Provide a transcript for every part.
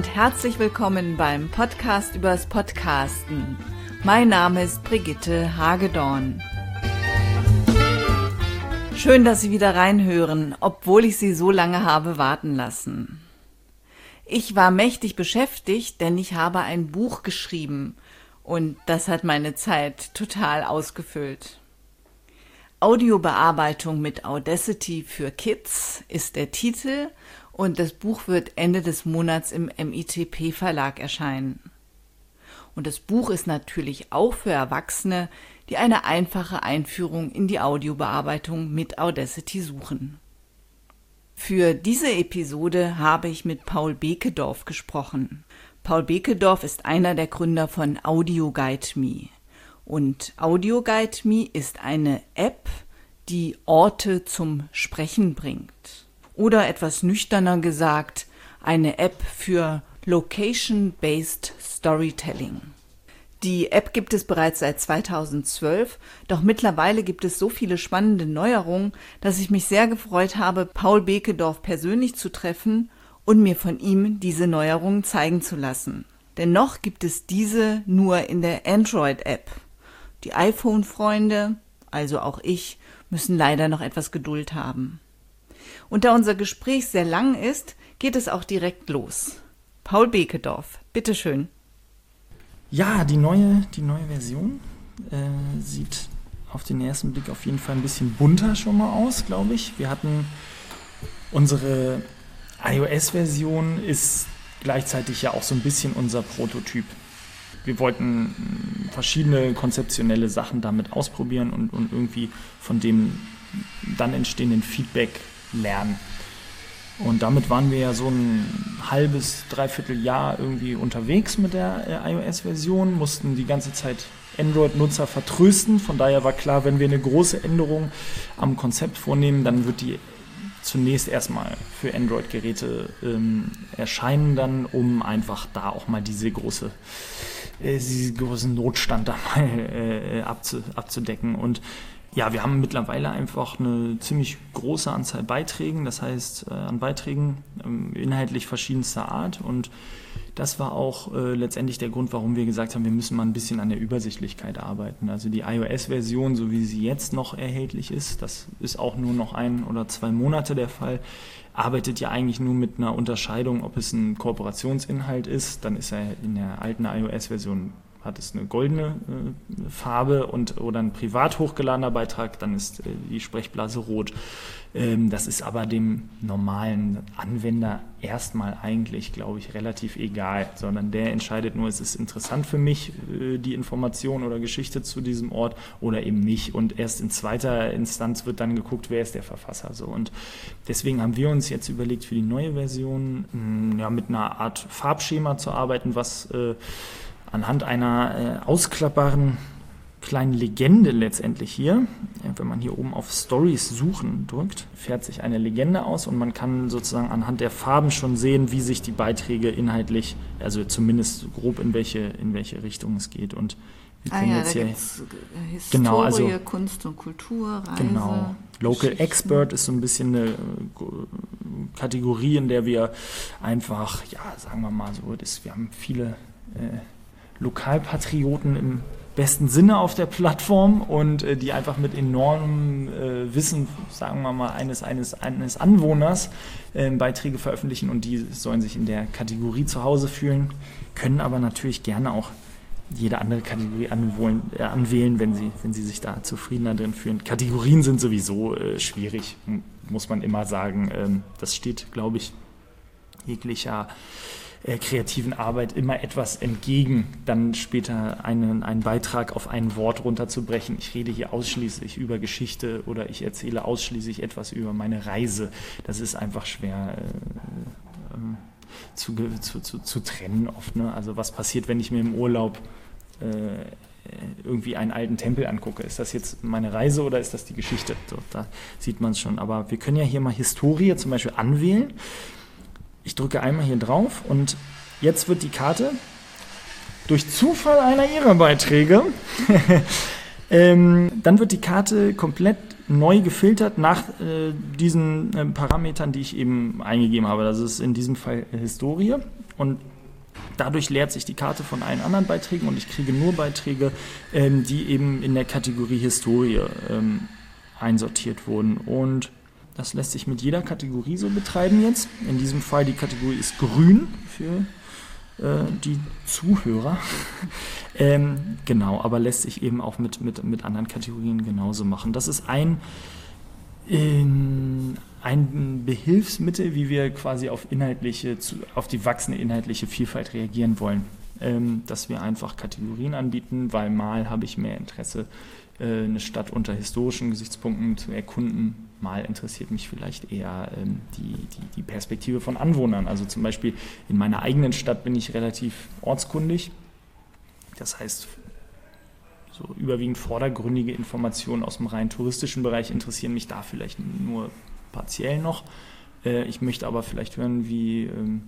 und herzlich willkommen beim Podcast übers Podcasten. Mein Name ist Brigitte Hagedorn. Schön, dass Sie wieder reinhören, obwohl ich Sie so lange habe warten lassen. Ich war mächtig beschäftigt, denn ich habe ein Buch geschrieben und das hat meine Zeit total ausgefüllt. Audiobearbeitung mit Audacity für Kids ist der Titel und das Buch wird Ende des Monats im MITP Verlag erscheinen. Und das Buch ist natürlich auch für Erwachsene, die eine einfache Einführung in die Audiobearbeitung mit Audacity suchen. Für diese Episode habe ich mit Paul Bekedorf gesprochen. Paul Bekedorf ist einer der Gründer von Audio Guide Me. Und Audio Guide Me ist eine App, die Orte zum Sprechen bringt. Oder etwas nüchterner gesagt, eine App für Location-Based Storytelling. Die App gibt es bereits seit 2012, doch mittlerweile gibt es so viele spannende Neuerungen, dass ich mich sehr gefreut habe, Paul Bekedorf persönlich zu treffen und mir von ihm diese Neuerungen zeigen zu lassen. Denn noch gibt es diese nur in der Android-App. Die iPhone-Freunde, also auch ich, müssen leider noch etwas Geduld haben. Und da unser Gespräch sehr lang ist, geht es auch direkt los. Paul Bekedorf, bitteschön. Ja, die neue, die neue Version äh, sieht auf den ersten Blick auf jeden Fall ein bisschen bunter schon mal aus, glaube ich. Wir hatten unsere iOS-Version ist gleichzeitig ja auch so ein bisschen unser Prototyp wir wollten verschiedene konzeptionelle Sachen damit ausprobieren und, und irgendwie von dem dann entstehenden Feedback lernen. Und damit waren wir ja so ein halbes, dreiviertel Jahr irgendwie unterwegs mit der äh, iOS-Version, mussten die ganze Zeit Android-Nutzer vertrösten. Von daher war klar, wenn wir eine große Änderung am Konzept vornehmen, dann wird die zunächst erstmal für Android-Geräte ähm, erscheinen, dann um einfach da auch mal diese große äh, diesen großen Notstand da mal äh, abzu, abzudecken. Und ja, wir haben mittlerweile einfach eine ziemlich große Anzahl Beiträgen, das heißt äh, an Beiträgen ähm, inhaltlich verschiedenster Art. Und das war auch äh, letztendlich der Grund, warum wir gesagt haben, wir müssen mal ein bisschen an der Übersichtlichkeit arbeiten. Also die iOS-Version, so wie sie jetzt noch erhältlich ist, das ist auch nur noch ein oder zwei Monate der Fall, arbeitet ja eigentlich nur mit einer Unterscheidung, ob es ein Kooperationsinhalt ist. Dann ist er in der alten iOS-Version hat es eine goldene äh, Farbe und oder ein privat hochgeladener Beitrag, dann ist äh, die Sprechblase rot. Ähm, das ist aber dem normalen Anwender erstmal eigentlich, glaube ich, relativ egal, sondern der entscheidet nur, ist es interessant für mich, äh, die Information oder Geschichte zu diesem Ort oder eben nicht. Und erst in zweiter Instanz wird dann geguckt, wer ist der Verfasser. So. Und deswegen haben wir uns jetzt überlegt, für die neue Version mh, hm, ja, mit einer Art Farbschema zu arbeiten, was äh, anhand einer äh, ausklappbaren kleinen Legende letztendlich hier. Wenn man hier oben auf Stories suchen drückt, fährt sich eine Legende aus und man kann sozusagen anhand der Farben schon sehen, wie sich die Beiträge inhaltlich, also zumindest grob in welche, in welche Richtung es geht. Und wir können ah ja, jetzt hier Historie, genau, also, Kunst und Kultur, Reise. Genau. Local Expert ist so ein bisschen eine äh, Kategorie, in der wir einfach, ja, sagen wir mal so, das, wir haben viele äh, Lokalpatrioten im besten Sinne auf der Plattform und äh, die einfach mit enormem äh, Wissen, sagen wir mal, eines, eines, eines Anwohners äh, Beiträge veröffentlichen und die sollen sich in der Kategorie zu Hause fühlen, können aber natürlich gerne auch jede andere Kategorie anwohlen, äh, anwählen, wenn sie, wenn sie sich da zufriedener drin fühlen. Kategorien sind sowieso äh, schwierig, muss man immer sagen. Ähm, das steht, glaube ich, jeglicher äh, kreativen Arbeit immer etwas entgegen, dann später einen, einen Beitrag auf ein Wort runterzubrechen. Ich rede hier ausschließlich über Geschichte oder ich erzähle ausschließlich etwas über meine Reise. Das ist einfach schwer. Äh, ähm, zu, zu, zu, zu, trennen oft. Ne? Also was passiert, wenn ich mir im Urlaub äh, irgendwie einen alten Tempel angucke. Ist das jetzt meine Reise oder ist das die Geschichte? So, da sieht man es schon. Aber wir können ja hier mal Historie zum Beispiel anwählen. Ich drücke einmal hier drauf und jetzt wird die Karte durch Zufall einer ihrer Beiträge, ähm, dann wird die Karte komplett neu gefiltert nach äh, diesen äh, Parametern, die ich eben eingegeben habe. Das ist in diesem Fall Historie. Und dadurch leert sich die Karte von allen anderen Beiträgen und ich kriege nur Beiträge, ähm, die eben in der Kategorie Historie ähm, einsortiert wurden. Und das lässt sich mit jeder Kategorie so betreiben jetzt. In diesem Fall die Kategorie ist grün für äh, die Zuhörer. ähm, genau, aber lässt sich eben auch mit, mit, mit anderen Kategorien genauso machen. Das ist ein, in, ein Behilfsmittel, wie wir quasi auf inhaltliche, auf die wachsende inhaltliche Vielfalt reagieren wollen. Ähm, dass wir einfach Kategorien anbieten, weil mal habe ich mehr Interesse, eine Stadt unter historischen Gesichtspunkten zu erkunden. Mal interessiert mich vielleicht eher ähm, die, die, die Perspektive von Anwohnern. Also zum Beispiel in meiner eigenen Stadt bin ich relativ ortskundig. Das heißt, so überwiegend vordergründige Informationen aus dem rein touristischen Bereich interessieren mich da vielleicht nur partiell noch. Äh, ich möchte aber vielleicht hören, wie ähm,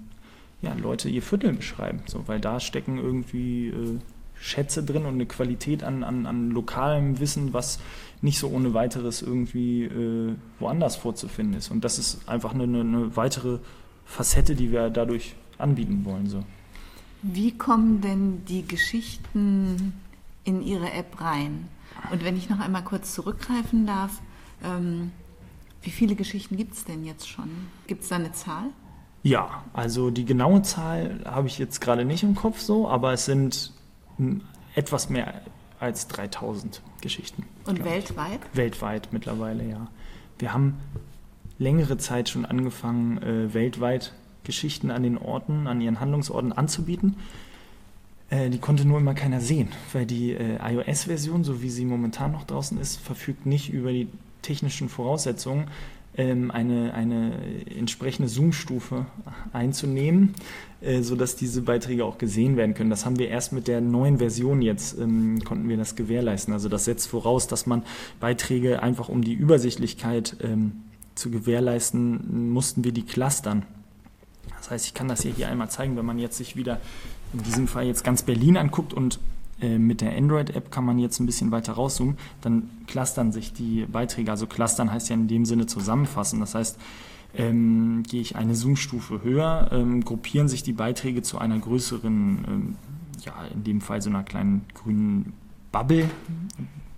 ja, Leute ihr Viertel beschreiben, so, weil da stecken irgendwie äh, Schätze drin und eine Qualität an, an, an lokalem Wissen, was nicht so ohne weiteres irgendwie äh, woanders vorzufinden ist. Und das ist einfach eine, eine, weitere Facette, die wir dadurch anbieten wollen. So. Wie kommen denn die Geschichten in Ihre App rein? Und wenn ich noch einmal kurz zurückgreifen darf, ähm, wie viele Geschichten gibt es denn jetzt schon? Gibt es da eine Zahl? Ja, also die genaue Zahl habe ich jetzt gerade nicht im Kopf so, aber es sind etwas mehr als 3000 Geschichten. Und weltweit? Ich. Weltweit mittlerweile, ja. Wir haben längere Zeit schon angefangen, äh, weltweit Geschichten an den Orten, an ihren Handlungsorten anzubieten. Äh, die konnte nur immer keiner sehen, weil die äh, iOS-Version, so wie sie momentan noch draußen ist, verfügt nicht über die technischen Voraussetzungen, eine, eine entsprechende Zoom-Stufe einzunehmen, äh, sodass diese Beiträge auch gesehen werden können. Das haben wir erst mit der neuen Version jetzt, ähm, konnten wir das gewährleisten. Also das setzt voraus, dass man Beiträge einfach um die Übersichtlichkeit ähm, zu gewährleisten, mussten wir die clustern. Das heißt, ich kann das hier, hier einmal zeigen, wenn man jetzt sich wieder in diesem Fall jetzt ganz Berlin anguckt und äh, mit der Android-App kann man jetzt ein bisschen weiter rauszoomen, dann clustern sich die Beiträge. Also clustern heißt ja in dem Sinne zusammenfassen. Das heißt, ähm, gehe ich eine Zoom-Stufe höher, ähm, gruppieren sich die Beiträge zu einer größeren, ähm, ja, in dem Fall so einer kleinen grünen Bubble.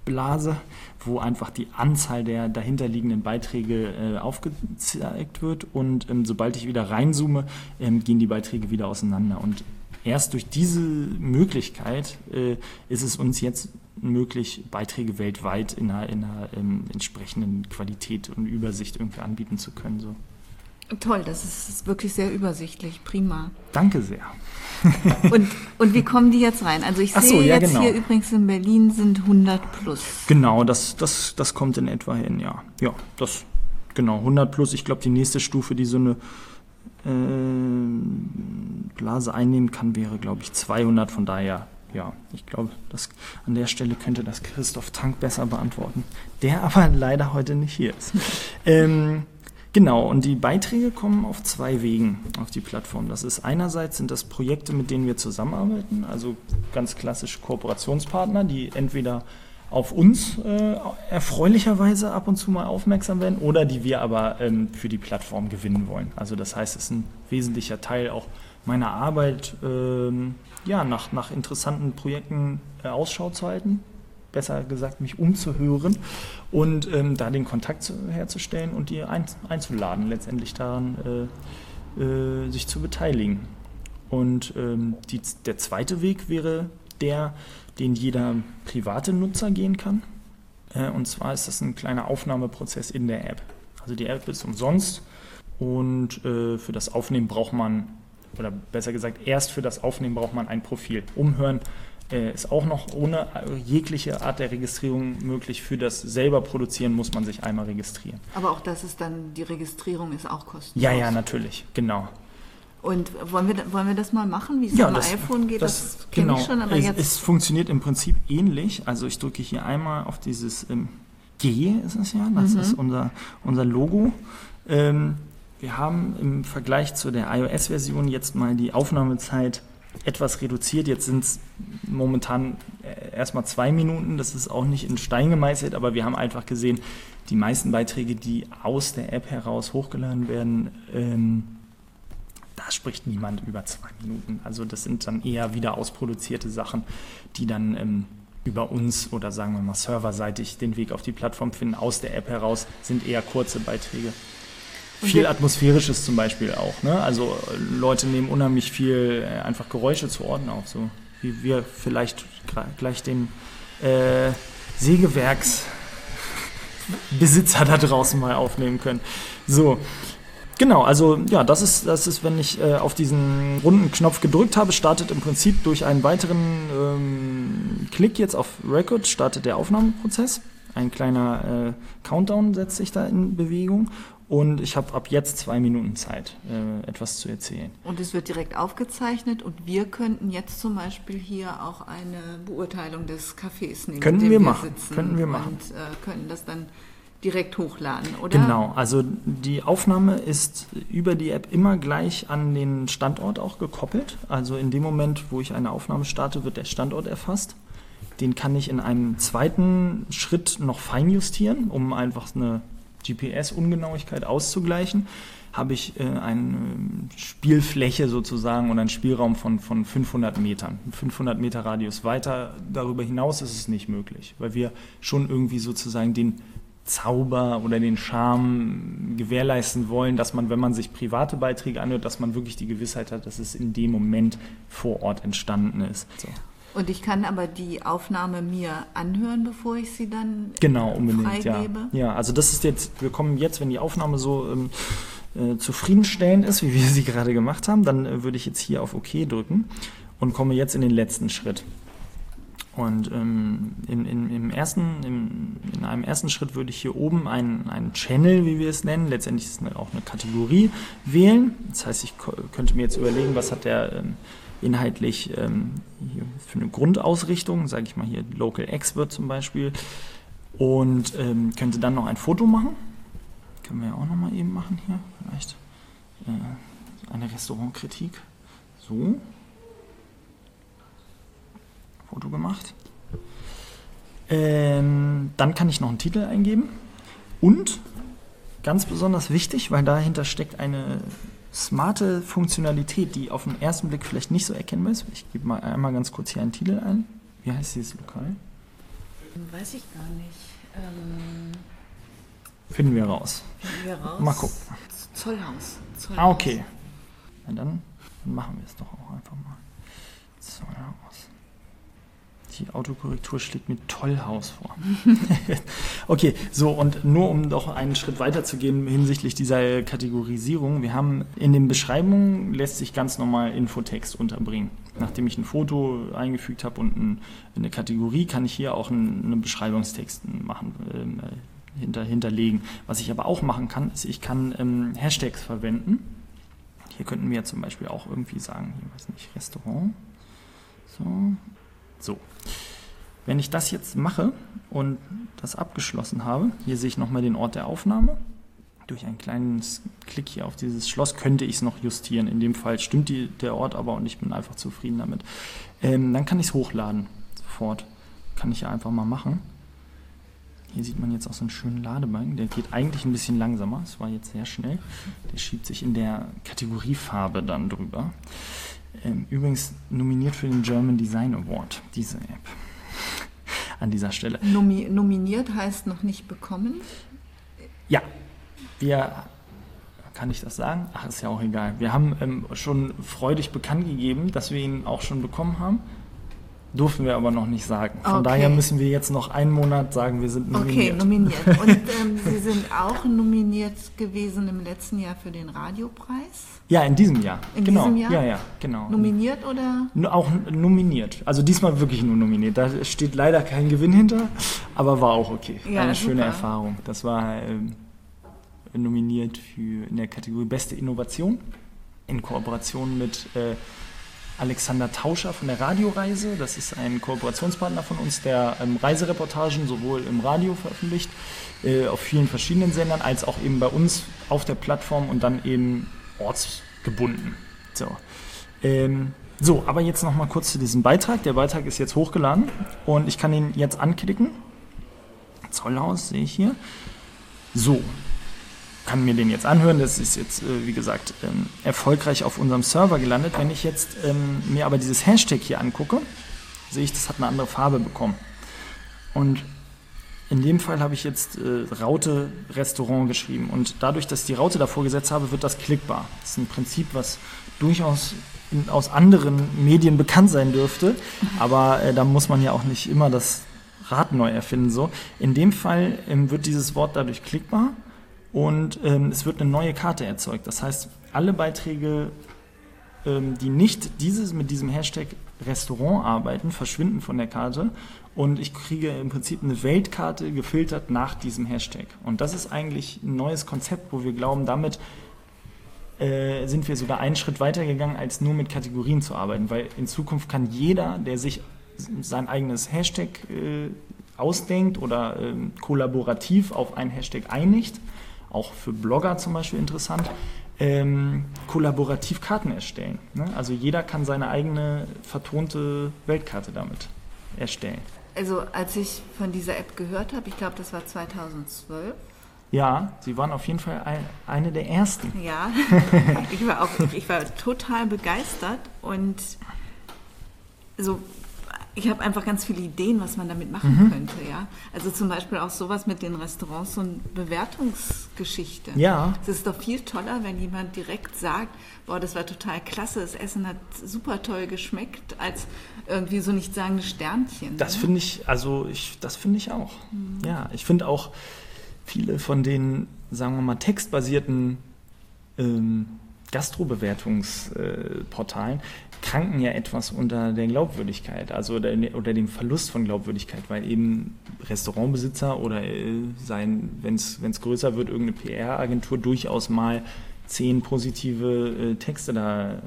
Blase, wo einfach die Anzahl der dahinterliegenden Beiträge äh, aufgezeigt wird und ähm, sobald ich wieder reinzoome, ähm, gehen die Beiträge wieder auseinander und erst durch diese Möglichkeit äh, ist es uns jetzt möglich, Beiträge weltweit in einer, in einer ähm, entsprechenden Qualität und Übersicht irgendwie anbieten zu können. So. Toll, das ist wirklich sehr übersichtlich, prima. Danke sehr. und, und wie kommen die jetzt rein? Also ich sehe so, ja, jetzt genau. hier übrigens in Berlin sind 100 plus. Genau, das, das, das kommt in etwa hin, ja. Ja, das, genau, 100 plus. Ich glaube, die nächste Stufe, die so eine Blase einnehmen kann, wäre, glaube ich, 200. Von daher, ja, ich glaube, das, an der Stelle könnte das Christoph Tank besser beantworten, der aber leider heute nicht hier ist. ähm, genau, und die Beiträge kommen auf zwei Wegen auf die Plattform. Das ist einerseits sind das Projekte, mit denen wir zusammenarbeiten, also ganz klassisch Kooperationspartner, die entweder auf uns äh, erfreulicherweise ab und zu mal aufmerksam werden oder die wir aber ähm, für die Plattform gewinnen wollen. Also das heißt, es ist ein wesentlicher Teil auch meiner Arbeit, ähm, ja, nach, nach interessanten Projekten äh, Ausschau zu halten, besser gesagt mich umzuhören und ähm, da den Kontakt zu, herzustellen und die ein, einzuladen, letztendlich daran äh, äh sich zu beteiligen. Und ähm, die, der zweite Weg wäre der, den jeder private Nutzer gehen kann. Äh, und zwar ist das ein kleiner Aufnahmeprozess in der App. Also die App ist umsonst und äh, für das Aufnehmen braucht man, oder besser gesagt, erst für das Aufnehmen braucht man ein Profil. Umhören äh, ist auch noch ohne jegliche Art der Registrierung möglich. Für das selber produzieren muss man sich einmal registrieren. Aber auch das ist dann, die Registrierung ist auch kostenlos. Ja, ja, natürlich, genau. Und wollen wir, wollen wir das mal machen, wie es ja, am iPhone geht? Das, das genau. ich schon, aber es, jetzt. Es funktioniert im Prinzip ähnlich. Also ich drücke hier einmal auf dieses ähm, G, ist es ja, das mhm. ist unser, unser Logo. Ähm, wir haben im Vergleich zu der iOS-Version jetzt mal die Aufnahmezeit etwas reduziert. Jetzt sind es momentan äh, erstmal zwei Minuten. Das ist auch nicht in Stein gemeißelt, aber wir haben einfach gesehen, die meisten Beiträge, die aus der App heraus hochgeladen werden, ähm, da spricht niemand über zwei Minuten. Also das sind dann eher wieder ausproduzierte Sachen, die dann ähm, über uns oder sagen wir mal serverseitig den Weg auf die Plattform finden. Aus der App heraus sind eher kurze Beiträge. Viel Atmosphärisches zum Beispiel auch. Ne? Also äh, Leute nehmen unheimlich viel äh, einfach Geräusche zu Orden auf, so wie wir vielleicht gleich den äh, Sägewerksbesitzer da draußen mal aufnehmen können. So, Genau, also ja, das ist, das ist, wenn ich äh, auf diesen runden Knopf gedrückt habe, startet im Prinzip durch einen weiteren ähm, Klick jetzt auf Record, startet der Aufnahmeprozess. Ein kleiner äh, Countdown setzt sich da in Bewegung und ich habe ab jetzt zwei Minuten Zeit, äh, etwas zu erzählen. Und es wird direkt aufgezeichnet und wir könnten jetzt zum Beispiel hier auch eine Beurteilung des Cafés nehmen. Könnten wir, wir machen. Könnten wir machen. Und äh, könnten das dann direkt hochladen, oder? Genau, also die Aufnahme ist über die App immer gleich an den Standort auch gekoppelt. Also in dem Moment, wo ich eine Aufnahme starte, wird der Standort erfasst. Den kann ich in einem zweiten Schritt noch feinjustieren, um einfach eine GPS-Ungenauigkeit auszugleichen. Habe ich äh, eine Spielfläche sozusagen und einen Spielraum von, von 500 Metern. 500 Meter Radius weiter. Darüber hinaus ist es nicht möglich, weil wir schon irgendwie sozusagen den Zauber oder den Charme gewährleisten wollen, dass man, wenn man sich private Beiträge anhört, dass man wirklich die Gewissheit hat, dass es in dem Moment vor Ort entstanden ist. So. Und ich kann aber die Aufnahme mir anhören, bevor ich sie dann genau unbedingt freigebe. ja ja also das ist jetzt wir kommen jetzt wenn die Aufnahme so ähm, äh, zufriedenstellend ist wie wir sie gerade gemacht haben dann äh, würde ich jetzt hier auf OK drücken und komme jetzt in den letzten Schritt und ähm, in, in, im ersten, im, in einem ersten Schritt würde ich hier oben einen, einen Channel, wie wir es nennen, letztendlich ist es auch eine Kategorie wählen. Das heißt, ich könnte mir jetzt überlegen, was hat der ähm, inhaltlich ähm, für eine Grundausrichtung, sage ich mal hier Local Expert zum Beispiel, und ähm, könnte dann noch ein Foto machen. Können wir ja auch noch mal eben machen hier, vielleicht äh, eine Restaurantkritik. So. Foto gemacht. Ähm, dann kann ich noch einen Titel eingeben. Und ganz besonders wichtig, weil dahinter steckt eine smarte Funktionalität, die auf den ersten Blick vielleicht nicht so erkennbar ist. Ich gebe mal einmal ganz kurz hier einen Titel ein. Wie heißt dieses Lokal? Weiß ich gar nicht. Ähm Finden wir raus. Finden wir raus. Mal gucken. Zollhaus. Zollhaus. Ah, okay. Na dann, dann machen wir es doch auch einfach mal. Zollhaus. Die Autokorrektur schlägt mir Tollhaus vor. okay, so und nur um noch einen Schritt weiter zu gehen hinsichtlich dieser Kategorisierung. Wir haben in den Beschreibungen lässt sich ganz normal Infotext unterbringen. Nachdem ich ein Foto eingefügt habe und ein, eine Kategorie, kann ich hier auch einen, einen Beschreibungstext machen, äh, hinter, hinterlegen. Was ich aber auch machen kann, ist, ich kann ähm, Hashtags verwenden. Hier könnten wir zum Beispiel auch irgendwie sagen, hier weiß nicht, Restaurant. So, so. Wenn ich das jetzt mache und das abgeschlossen habe, hier sehe ich nochmal den Ort der Aufnahme. Durch einen kleinen Klick hier auf dieses Schloss könnte ich es noch justieren. In dem Fall stimmt die, der Ort aber und ich bin einfach zufrieden damit. Ähm, dann kann ich es hochladen. Sofort. Kann ich ja einfach mal machen. Hier sieht man jetzt auch so einen schönen Ladebalken. Der geht eigentlich ein bisschen langsamer. Es war jetzt sehr schnell. Der schiebt sich in der Kategoriefarbe dann drüber. Ähm, übrigens nominiert für den German Design Award, diese App. An dieser Stelle. Nomi nominiert heißt noch nicht bekommen? Ja, wir, kann ich das sagen? Ach, ist ja auch egal. Wir haben ähm, schon freudig bekannt gegeben, dass wir ihn auch schon bekommen haben. Durften wir aber noch nicht sagen. Von okay. daher müssen wir jetzt noch einen Monat sagen, wir sind nominiert. Okay, nominiert. Und ähm, Sie sind auch nominiert gewesen im letzten Jahr für den Radiopreis? Ja, in diesem Jahr. In genau. diesem Jahr? Ja, ja, genau. Nominiert oder? Auch nominiert. Also diesmal wirklich nur nominiert. Da steht leider kein Gewinn hinter, aber war auch okay. Ja, Eine super. schöne Erfahrung. Das war ähm, nominiert für in der Kategorie Beste Innovation in Kooperation mit äh, Alexander Tauscher von der Radioreise. Das ist ein Kooperationspartner von uns, der ähm, Reisereportagen sowohl im Radio veröffentlicht, äh, auf vielen verschiedenen Sendern, als auch eben bei uns auf der Plattform und dann eben ortsgebunden. So. Ähm, so, aber jetzt noch mal kurz zu diesem Beitrag. Der Beitrag ist jetzt hochgeladen und ich kann ihn jetzt anklicken. Zollhaus sehe ich hier. So. Kann mir den jetzt anhören. Das ist jetzt, äh, wie gesagt, ähm, erfolgreich auf unserem Server gelandet. Wenn ich jetzt ähm, mir aber dieses Hashtag hier angucke, sehe ich, das hat eine andere Farbe bekommen. Und in dem Fall habe ich jetzt äh, Raute Restaurant geschrieben. Und dadurch, dass ich die Raute davor gesetzt habe, wird das klickbar. Das ist ein Prinzip, was durchaus aus anderen Medien bekannt sein dürfte. Aber äh, da muss man ja auch nicht immer das Rad neu erfinden. So. In dem Fall ähm, wird dieses Wort dadurch klickbar und ähm, es wird eine neue Karte erzeugt. Das heißt, alle Beiträge, ähm, die nicht dieses, mit diesem Hashtag Restaurant arbeiten, verschwinden von der Karte und ich kriege im Prinzip eine Weltkarte gefiltert nach diesem Hashtag. Und das ist eigentlich ein neues Konzept, wo wir glauben, damit äh, sind wir sogar einen Schritt weiter gegangen, als nur mit Kategorien zu arbeiten, weil in Zukunft kann jeder, der sich sein eigenes Hashtag äh, ausdenkt oder äh, kollaborativ auf ein Hashtag einigt, auch für Blogger zum Beispiel interessant, ähm, kollaborativ Karten erstellen. Ne? Also jeder kann seine eigene vertonte Weltkarte damit erstellen. Also als ich von dieser App gehört habe, ich glaube, das war 2012. Ja, Sie waren auf jeden Fall ein, eine der ersten. Ja, ich war, auch, ich war total begeistert und so ich habe einfach ganz viele Ideen, was man damit machen mhm. könnte, ja. Also zum Beispiel auch sowas mit den Restaurants und Bewertungsgeschichte. Ja. Es ist doch viel toller, wenn jemand direkt sagt, boah, das war total klasse, das Essen hat super toll geschmeckt, als irgendwie so nicht sagende Sternchen. Das ne? finde ich, also ich, das finde ich auch. Mhm. Ja, ich finde auch viele von den, sagen wir mal, textbasierten ähm, Gastrobewertungsportalen kranken ja etwas unter der Glaubwürdigkeit, also oder, oder dem Verlust von Glaubwürdigkeit, weil eben Restaurantbesitzer oder äh, sein, wenn es größer wird, irgendeine PR-Agentur durchaus mal zehn positive äh, Texte da äh,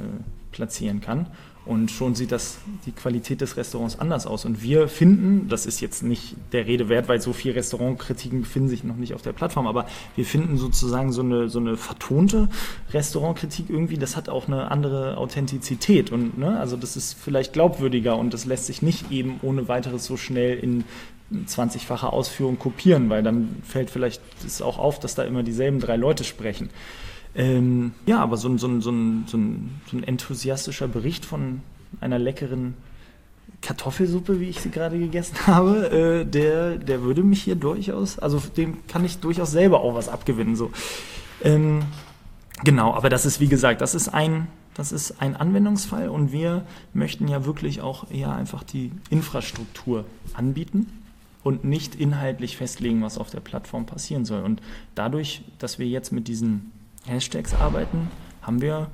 platzieren kann. Und schon sieht das die Qualität des Restaurants anders aus. Und wir finden, das ist jetzt nicht der Rede wert, weil so viele Restaurantkritiken befinden sich noch nicht auf der Plattform, aber wir finden sozusagen so eine, so eine vertonte Restaurantkritik irgendwie, das hat auch eine andere Authentizität. Und ne, also das ist vielleicht glaubwürdiger und das lässt sich nicht eben ohne weiteres so schnell in 20-fache Ausführung kopieren, weil dann fällt vielleicht auch auf, dass da immer dieselben drei Leute sprechen. Ähm, ja, aber so ein, so, ein, so, ein, so, ein, enthusiastischer Bericht von einer leckeren Kartoffelsuppe, wie ich sie gerade gegessen habe, äh, der, der würde mich hier durchaus, also dem kann ich durchaus selber auch was abgewinnen. So. Ähm, genau, aber das ist wie gesagt, das ist ein, das ist ein Anwendungsfall und wir möchten ja wirklich auch eher einfach die Infrastruktur anbieten und nicht inhaltlich festlegen, was auf der Plattform passieren soll. Und dadurch, dass wir jetzt mit diesen Hashtags arbeiten, haben wir,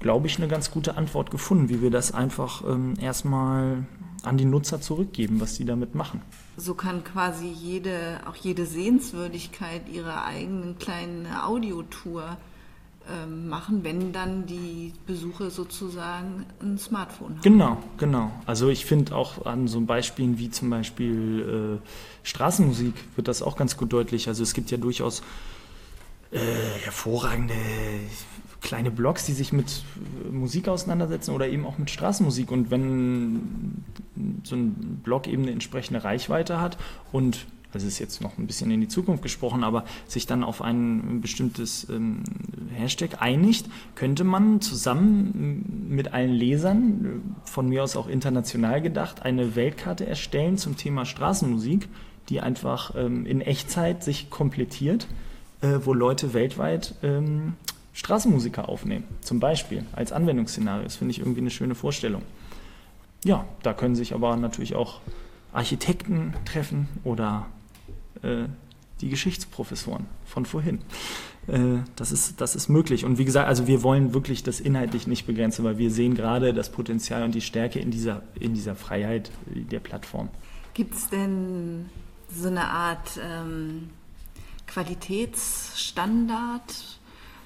glaube ich, eine ganz gute Antwort gefunden, wie wir das einfach ähm, erstmal an die Nutzer zurückgeben, was sie damit machen. So kann quasi jede, auch jede Sehenswürdigkeit ihre eigenen kleinen Audiotour ähm, machen, wenn dann die Besucher sozusagen ein Smartphone haben. Genau, genau. Also ich finde auch an so Beispielen wie zum Beispiel äh, Straßenmusik wird das auch ganz gut deutlich. Also es gibt ja durchaus äh, hervorragende kleine Blogs, die sich mit Musik auseinandersetzen oder eben auch mit Straßenmusik. Und wenn so ein Blog eben eine entsprechende Reichweite hat und das ist jetzt noch ein bisschen in die Zukunft gesprochen, aber sich dann auf ein bestimmtes ähm, Hashtag einigt, könnte man zusammen mit allen Lesern, von mir aus auch international gedacht, eine Weltkarte erstellen zum Thema Straßenmusik, die einfach ähm, in Echtzeit sich komplettiert äh, wo Leute weltweit ähm, Straßenmusiker aufnehmen, zum Beispiel als Anwendungsszenario. Das finde ich irgendwie eine schöne Vorstellung. Ja, da können sich aber natürlich auch Architekten treffen oder äh, die Geschichtsprofessoren von vorhin. Äh, das, ist, das ist möglich. Und wie gesagt, also wir wollen wirklich das inhaltlich nicht begrenzen, weil wir sehen gerade das Potenzial und die Stärke in dieser, in dieser Freiheit der Plattform. Gibt es denn so eine Art ähm Qualitätsstandard,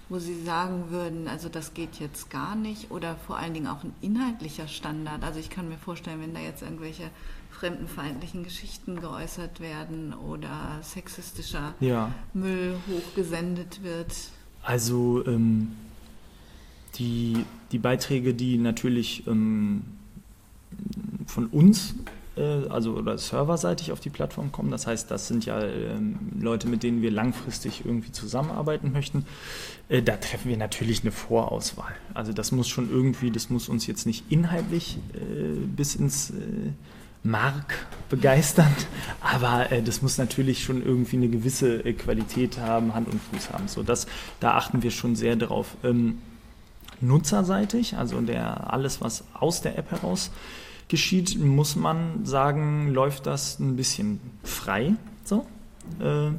wo Sie sagen würden, also das geht jetzt gar nicht oder vor allen Dingen auch ein inhaltlicher Standard? Also ich kann mir vorstellen, wenn da jetzt irgendwelche fremdenfeindlichen Geschichten geäußert werden oder sexistischer ja. Müll hochgesendet wird. Also ähm, die, die Beiträge, die natürlich ähm, von uns also oder serverseitig auf die Plattform kommen. Das heißt, das sind ja ähm, Leute, mit denen wir langfristig irgendwie zusammenarbeiten möchten. Äh, da treffen wir natürlich eine Vorauswahl. Also das muss schon irgendwie, das muss uns jetzt nicht inhaltlich äh, bis ins Mark begeistern, aber das muss natürlich schon irgendwie eine gewisse Qualität haben, Hand und Fuß haben. So, das, da achten wir schon sehr drauf. Ähm, nutzerseitig, also der alles, was aus der App heraus geschieht, muss man sagen, läuft das ein bisschen frei. So. Äh,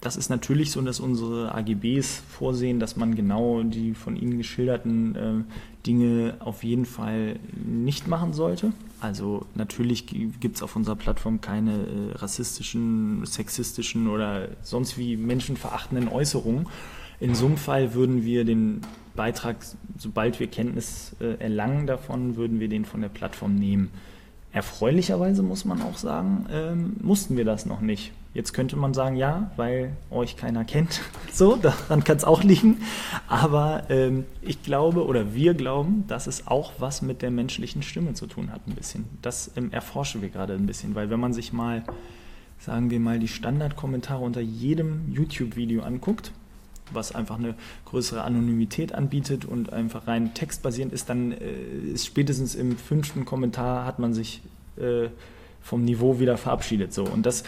das ist natürlich so, dass unsere AGBs vorsehen, dass man genau die von Ihnen geschilderten äh, Dinge auf jeden Fall nicht machen sollte. Also natürlich gibt es auf unserer Plattform keine äh, rassistischen, sexistischen oder sonst wie menschenverachtenden Äußerungen. In so einem Fall würden wir den Beitrag, sobald wir Kenntnis äh, erlangen davon, würden wir den von der Plattform nehmen. Erfreulicherweise muss man auch sagen, ähm, mussten wir das noch nicht. Jetzt könnte man sagen, ja, weil euch keiner kennt. So, daran kann es auch liegen. Aber ähm, ich glaube oder wir glauben, dass es auch was mit der menschlichen Stimme zu tun hat, ein bisschen. Das ähm, erforschen wir gerade ein bisschen, weil wenn man sich mal, sagen wir mal, die Standardkommentare unter jedem YouTube-Video anguckt, was einfach eine größere Anonymität anbietet und einfach rein textbasierend ist, dann äh, ist spätestens im fünften Kommentar hat man sich äh, vom Niveau wieder verabschiedet. So. Und das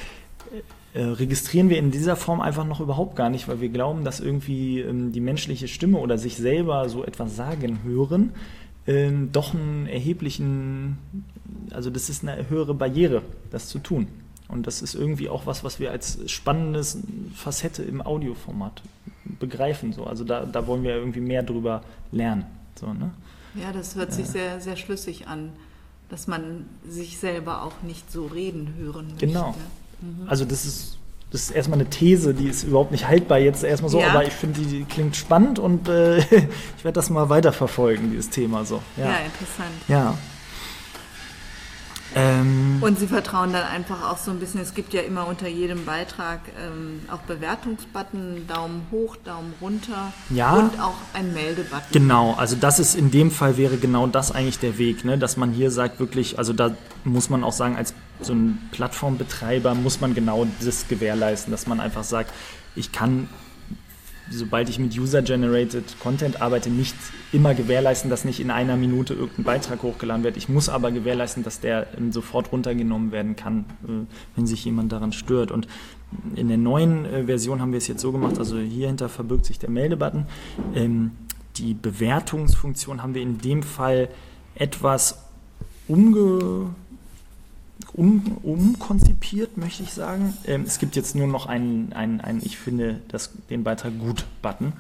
äh, registrieren wir in dieser Form einfach noch überhaupt gar nicht, weil wir glauben, dass irgendwie ähm, die menschliche Stimme oder sich selber so etwas sagen hören, ähm, doch einen erheblichen, also das ist eine höhere Barriere, das zu tun. Und das ist irgendwie auch was, was wir als spannendes Facette im Audioformat begreifen. So. Also da, da wollen wir irgendwie mehr drüber lernen. So, ne? Ja, das hört sich sehr, sehr schlüssig an, dass man sich selber auch nicht so reden hören möchte. Genau. Mhm. Also das ist, das ist erstmal eine These, die ist überhaupt nicht haltbar jetzt erstmal so, ja. aber ich finde, die, die, klingt spannend und äh, ich werde das mal weiterverfolgen, dieses Thema so. Ja, ja interessant. Ja. Ähm, und sie vertrauen dann einfach auch so ein bisschen, es gibt ja immer unter jedem Beitrag ähm, auch Bewertungsbutton, Daumen hoch, Daumen runter ja, und auch ein Meldebutton. Genau, also das ist in dem Fall wäre genau das eigentlich der Weg, ne? dass man hier sagt wirklich, also da muss man auch sagen, als so ein Plattformbetreiber muss man genau das gewährleisten, dass man einfach sagt, ich kann sobald ich mit User-Generated Content arbeite, nicht immer gewährleisten, dass nicht in einer Minute irgendein Beitrag hochgeladen wird. Ich muss aber gewährleisten, dass der ähm, sofort runtergenommen werden kann, äh, wenn sich jemand daran stört. Und in der neuen äh, Version haben wir es jetzt so gemacht, also hierhinter verbirgt sich der Meldebutton. Ähm, die Bewertungsfunktion haben wir in dem Fall etwas umge um, umkonzipiert, möchte ich sagen. Ähm, es gibt jetzt nur noch einen, einen, einen ich finde das, den Beitrag gut Button,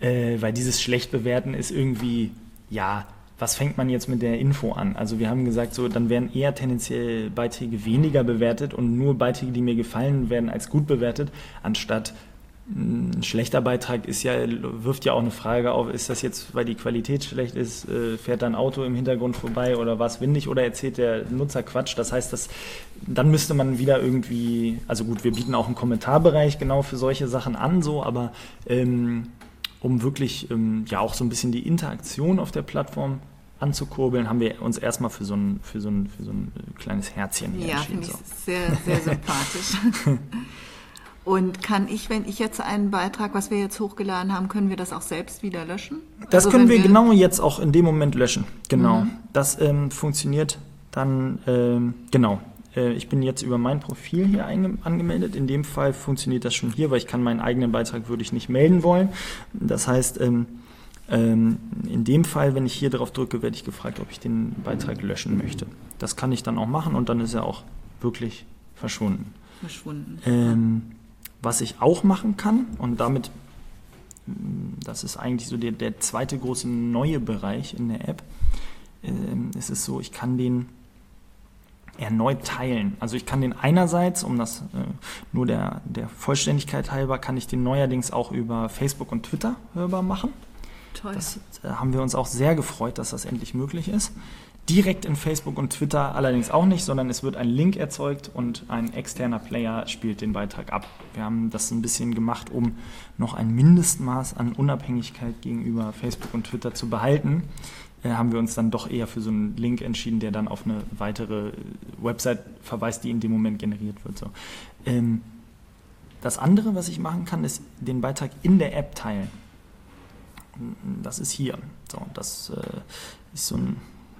äh, weil dieses schlecht bewerten ist irgendwie, ja, was fängt man jetzt mit der Info an? Also wir haben gesagt, so dann werden eher tendenziell Beiträge weniger bewertet und nur Beiträge, die mir gefallen, werden als gut bewertet, anstatt ein schlechter Beitrag ist ja, wirft ja auch eine Frage auf, ist das jetzt, weil die Qualität schlecht ist, äh, fährt da ein Auto im Hintergrund vorbei oder war es windig oder erzählt der Nutzer Quatsch? Das heißt, dass, dann müsste man wieder irgendwie, also gut, wir bieten auch einen Kommentarbereich genau für solche Sachen an, so, aber ähm, um wirklich ähm, ja auch so ein bisschen die Interaktion auf der Plattform anzukurbeln, haben wir uns erstmal für so ein, für so ein, für so ein kleines Herzchen hier ja, entschieden. Ja, finde ich so. sehr, sehr sympathisch. Und kann ich, wenn ich jetzt einen Beitrag, was wir jetzt hochgeladen haben, können wir das auch selbst wieder löschen? Das also können wir, wir, genau jetzt auch in dem Moment löschen. Genau. Mhm. Das ähm, funktioniert dann, ähm, genau. Äh, ich bin jetzt über mein Profil hier angemeldet. In dem Fall funktioniert das schon hier, weil ich kann meinen eigenen Beitrag würde ich nicht melden wollen. Das heißt, ähm, ähm, in dem Fall, wenn ich hier drauf drücke, werde ich gefragt, ob ich den Beitrag löschen möchte. Das kann ich dann auch machen und dann ist er auch wirklich verschwunden. Verschwunden. Ähm, was ich auch machen kann, und damit, mm, das ist eigentlich so der, der zweite große neue Bereich in der App, äh, ist es so, ich kann den erneut teilen. Also ich kann den einerseits, um das äh, nur der, der Vollständigkeit halber, kann ich den neuerdings auch über Facebook und Twitter hörbar machen. Toll. Das äh, haben wir uns auch sehr gefreut, dass das endlich möglich ist. Direkt in Facebook und Twitter allerdings auch nicht, sondern es wird ein Link erzeugt und ein externer Player spielt den Beitrag ab. Wir haben das ein bisschen gemacht, um noch ein Mindestmaß an Unabhängigkeit gegenüber Facebook und Twitter zu behalten. äh, haben wir uns dann doch eher für so einen Link entschieden, der dann auf eine weitere Website verweist, die in dem Moment generiert wird. So. Ähm, das andere, was ich machen kann, ist den Beitrag in der App teilen. Das ist hier. So, das äh, ist so ein,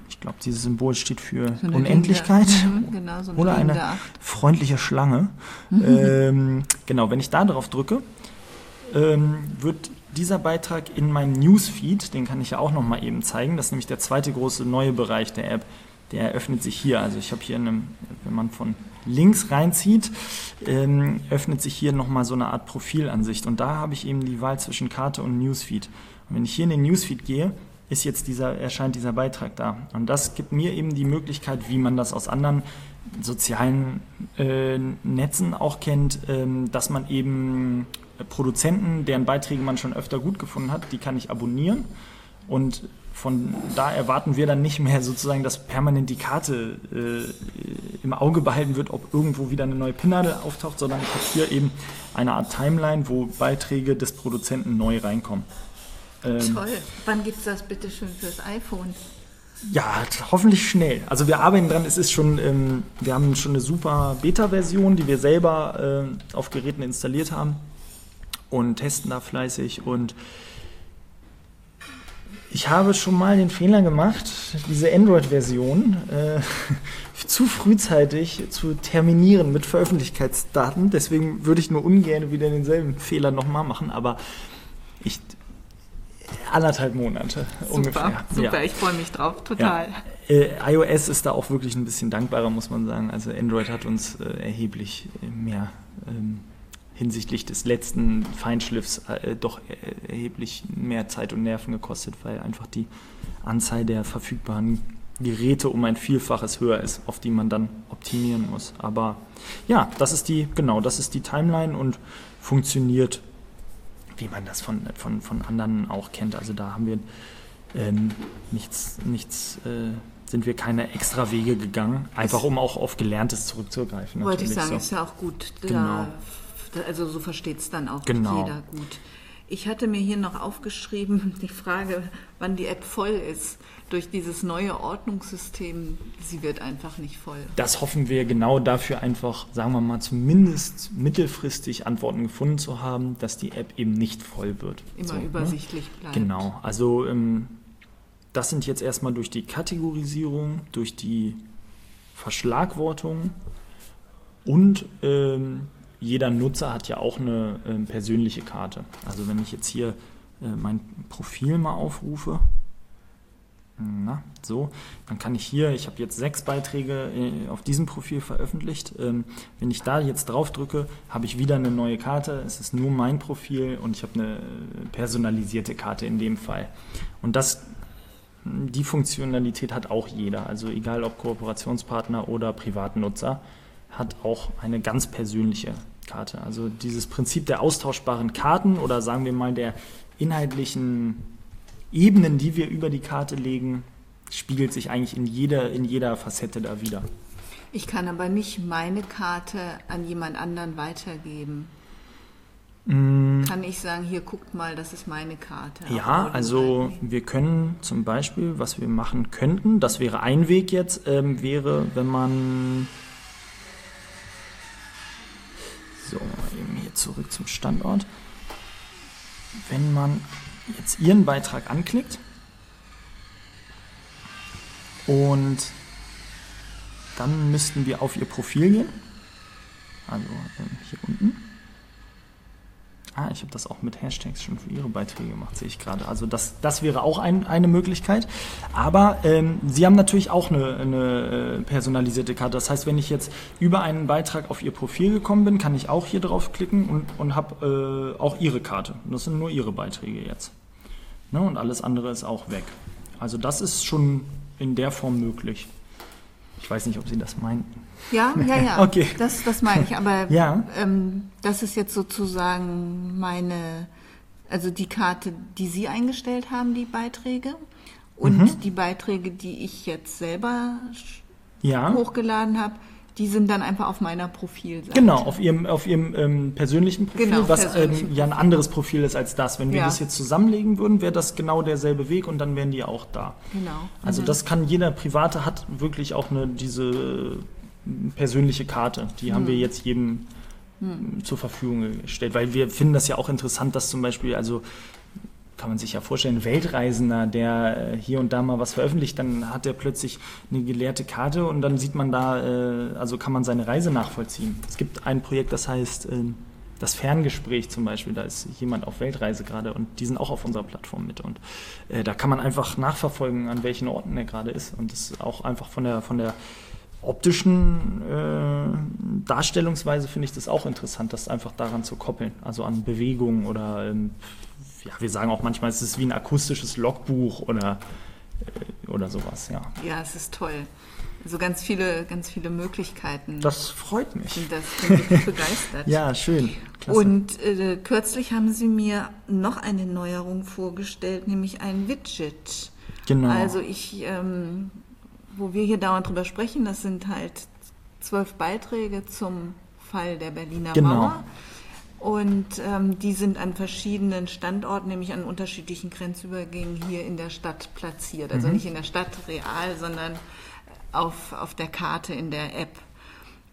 ich glaube, dieses Symbol steht für so Unendlichkeit mhm, genau, so eine oder eine freundliche Schlange. Mhm. Ähm, genau, wenn ich da drauf drücke, ähm, wird dieser Beitrag in meinem Newsfeed, den kann ich ja auch noch mal eben zeigen, das ist nämlich der zweite große neue Bereich der App, der eröffnet sich hier. Also ich habe hier, eine, wenn man von links reinzieht, ähm, öffnet sich hier nochmal so eine Art Profilansicht. Und da habe ich eben die Wahl zwischen Karte und Newsfeed. Und wenn ich hier in den Newsfeed gehe, ist jetzt dieser, erscheint dieser Beitrag da. Und das gibt mir eben die Möglichkeit, wie man das aus anderen sozialen äh, Netzen auch kennt, ähm, dass man eben Produzenten, deren Beiträge man schon öfter gut gefunden hat, die kann ich abonnieren. Und von da erwarten wir dann nicht mehr sozusagen, dass permanent die Karte äh, im Auge behalten wird, ob irgendwo wieder eine neue Pinnadel auftaucht, sondern ich habe hier eben eine Art Timeline, wo Beiträge des Produzenten neu reinkommen. Ähm, Toll. Wann gibt es das bitte schön fürs iPhone? Ja, hoffentlich schnell. Also wir arbeiten dran, es ist schon, ähm, wir haben schon eine super Beta-Version, die wir selber äh, auf Geräten installiert haben und testen da fleißig und ich habe schon mal den Fehler gemacht, diese Android-Version äh, zu frühzeitig zu terminieren mit Veröffentlichkeitsdaten. Deswegen würde ich nur ungern wieder denselben Fehler nochmal machen, aber ich anderthalb Monate super, ungefähr. Super, ja. ich freue mich drauf, total. Ja. Äh, iOS ist da auch wirklich ein bisschen dankbarer, muss man sagen. Also Android hat uns äh, erheblich mehr ähm, hinsichtlich des letzten Feinschliffs äh, doch erheblich mehr Zeit und Nerven gekostet, weil einfach die Anzahl der verfügbaren Geräte um ein Vielfaches höher ist, auf die man dann optimieren muss. Aber ja, das ist die, genau, das ist die Timeline und funktioniert, wie man das von, von, von anderen auch kennt. Also da haben wir ähm, nichts, nichts äh, sind wir keine extra Wege gegangen, einfach um auch auf Gelerntes zurückzugreifen. Wollte ich sagen, so. ist ja auch gut. Genau. Also so versteht es dann auch genau. jeder gut. Ich hatte mir hier noch aufgeschrieben, die Frage, wann die App voll ist. Durch dieses neue Ordnungssystem, sie wird einfach nicht voll. Das hoffen wir genau dafür einfach, sagen wir mal, zumindest mittelfristig Antworten gefunden zu haben, dass die App eben nicht voll wird. Immer so, ne? übersichtlich ne? bleibt. Genau, also ähm, das sind jetzt erstmal durch die Kategorisierung, durch die Verschlagwortung und ähm, jeder Nutzer hat ja auch eine äh, persönliche Karte. Also wenn ich jetzt hier äh, mein Profil mal aufrufe, na, so, dann kann ich hier, ich habe jetzt sechs Beiträge äh, auf diesem Profil veröffentlicht. Ähm, wenn ich da jetzt drauf drücke, habe ich wieder eine neue Karte. Es ist nur mein Profil und ich habe eine äh, personalisierte Karte in dem Fall. Und das, die Funktionalität hat auch jeder. Also egal ob Kooperationspartner oder Privatnutzer hat auch eine ganz persönliche Karte. Also dieses Prinzip der austauschbaren Karten oder sagen wir mal der inhaltlichen Ebenen, die wir über die Karte legen, spiegelt sich eigentlich in jeder, in jeder Facette da wieder. Ich kann aber nicht meine Karte an jemand anderen weitergeben. Mm. Kann ich sagen, hier guckt mal, das ist meine Karte. Ja, also wir können zum Beispiel, was wir machen könnten, das wäre ein Weg jetzt, ähm, wäre, wenn man So, eben hier zurück zum Standort. Wenn man jetzt Ihren Beitrag anklickt und dann müssten wir auf Ihr Profil gehen. Also ähm, hier unten. Ah, ich habe das auch mit Hashtags schon für Ihre Beiträge gemacht, sehe ich gerade. Also das, das wäre auch ein, eine Möglichkeit. Aber ähm, Sie haben natürlich auch eine, eine äh, personalisierte Karte. Das heißt, wenn ich jetzt über einen Beitrag auf Ihr Profil gekommen bin, kann ich auch hier drauf klicken und, und habe äh, auch Ihre Karte. Das sind nur Ihre Beiträge jetzt. Ne? Und alles andere ist auch weg. Also das ist schon in der Form möglich. Ich weiß nicht, ob Sie das meinten. Ja, ja, ja. okay. Das, das meine ich. Aber ja. ähm, das ist jetzt sozusagen meine, also die Karte, die Sie eingestellt haben, die Beiträge. Und mhm. die Beiträge, die ich jetzt selber ja. hochgeladen habe, die sind dann einfach auf meiner Profilseite. Genau, auf ihrem, auf ihrem ähm, persönlichen Profil, Genau, was persönlichen ähm, ja ein anderes Profil ist als das. Wenn wir Ja. das jetzt zusammenlegen würden, wäre das genau derselbe Weg und dann wären die auch da. Genau. Also das kann jeder Private hat wirklich auch eine diese äh, persönliche Karte. Die haben wir Hm. jetzt jedem äh, zur Verfügung gestellt, weil wir finden das ja auch interessant, dass zum Beispiel also kann man sich ja vorstellen, Weltreisender, der äh, hier und da mal was veröffentlicht, dann hat er plötzlich eine geleerte Karte und dann sieht man da, äh, also kann man seine Reise nachvollziehen. Es gibt ein Projekt, das heißt ähm, das Ferngespräch zum Beispiel, da ist jemand auf Weltreise gerade und die sind auch auf unserer Plattform mit und äh, da kann man einfach nachverfolgen, an welchen Orten er gerade ist und das ist auch einfach von der, von der optischen äh, Darstellungsweise finde ich das auch interessant, das einfach daran zu koppeln, also an Bewegungen oder ähm, ja, wir sagen auch manchmal, es ist wie ein akustisches Logbuch oder, äh, oder sowas, ja. Ja, es ist toll. Also ganz viele, ganz viele Möglichkeiten. Das freut mich. das bin ich begeistert. Ja, schön. Klasse. Und äh, kürzlich haben Sie mir noch eine Neuerung vorgestellt, nämlich ein Widget. genau. Also ich, ähm, wo wir hier dauernd drüber sprechen, das sind halt zwölf Beiträge zum Fall der Berliner Genau. Mauer. Und ähm, die sind an verschiedenen Standorten, nämlich an unterschiedlichen Grenzübergängen hier in der Stadt platziert. Mhm. Also nicht in der Stadt real, sondern auf, auf der Karte in der App.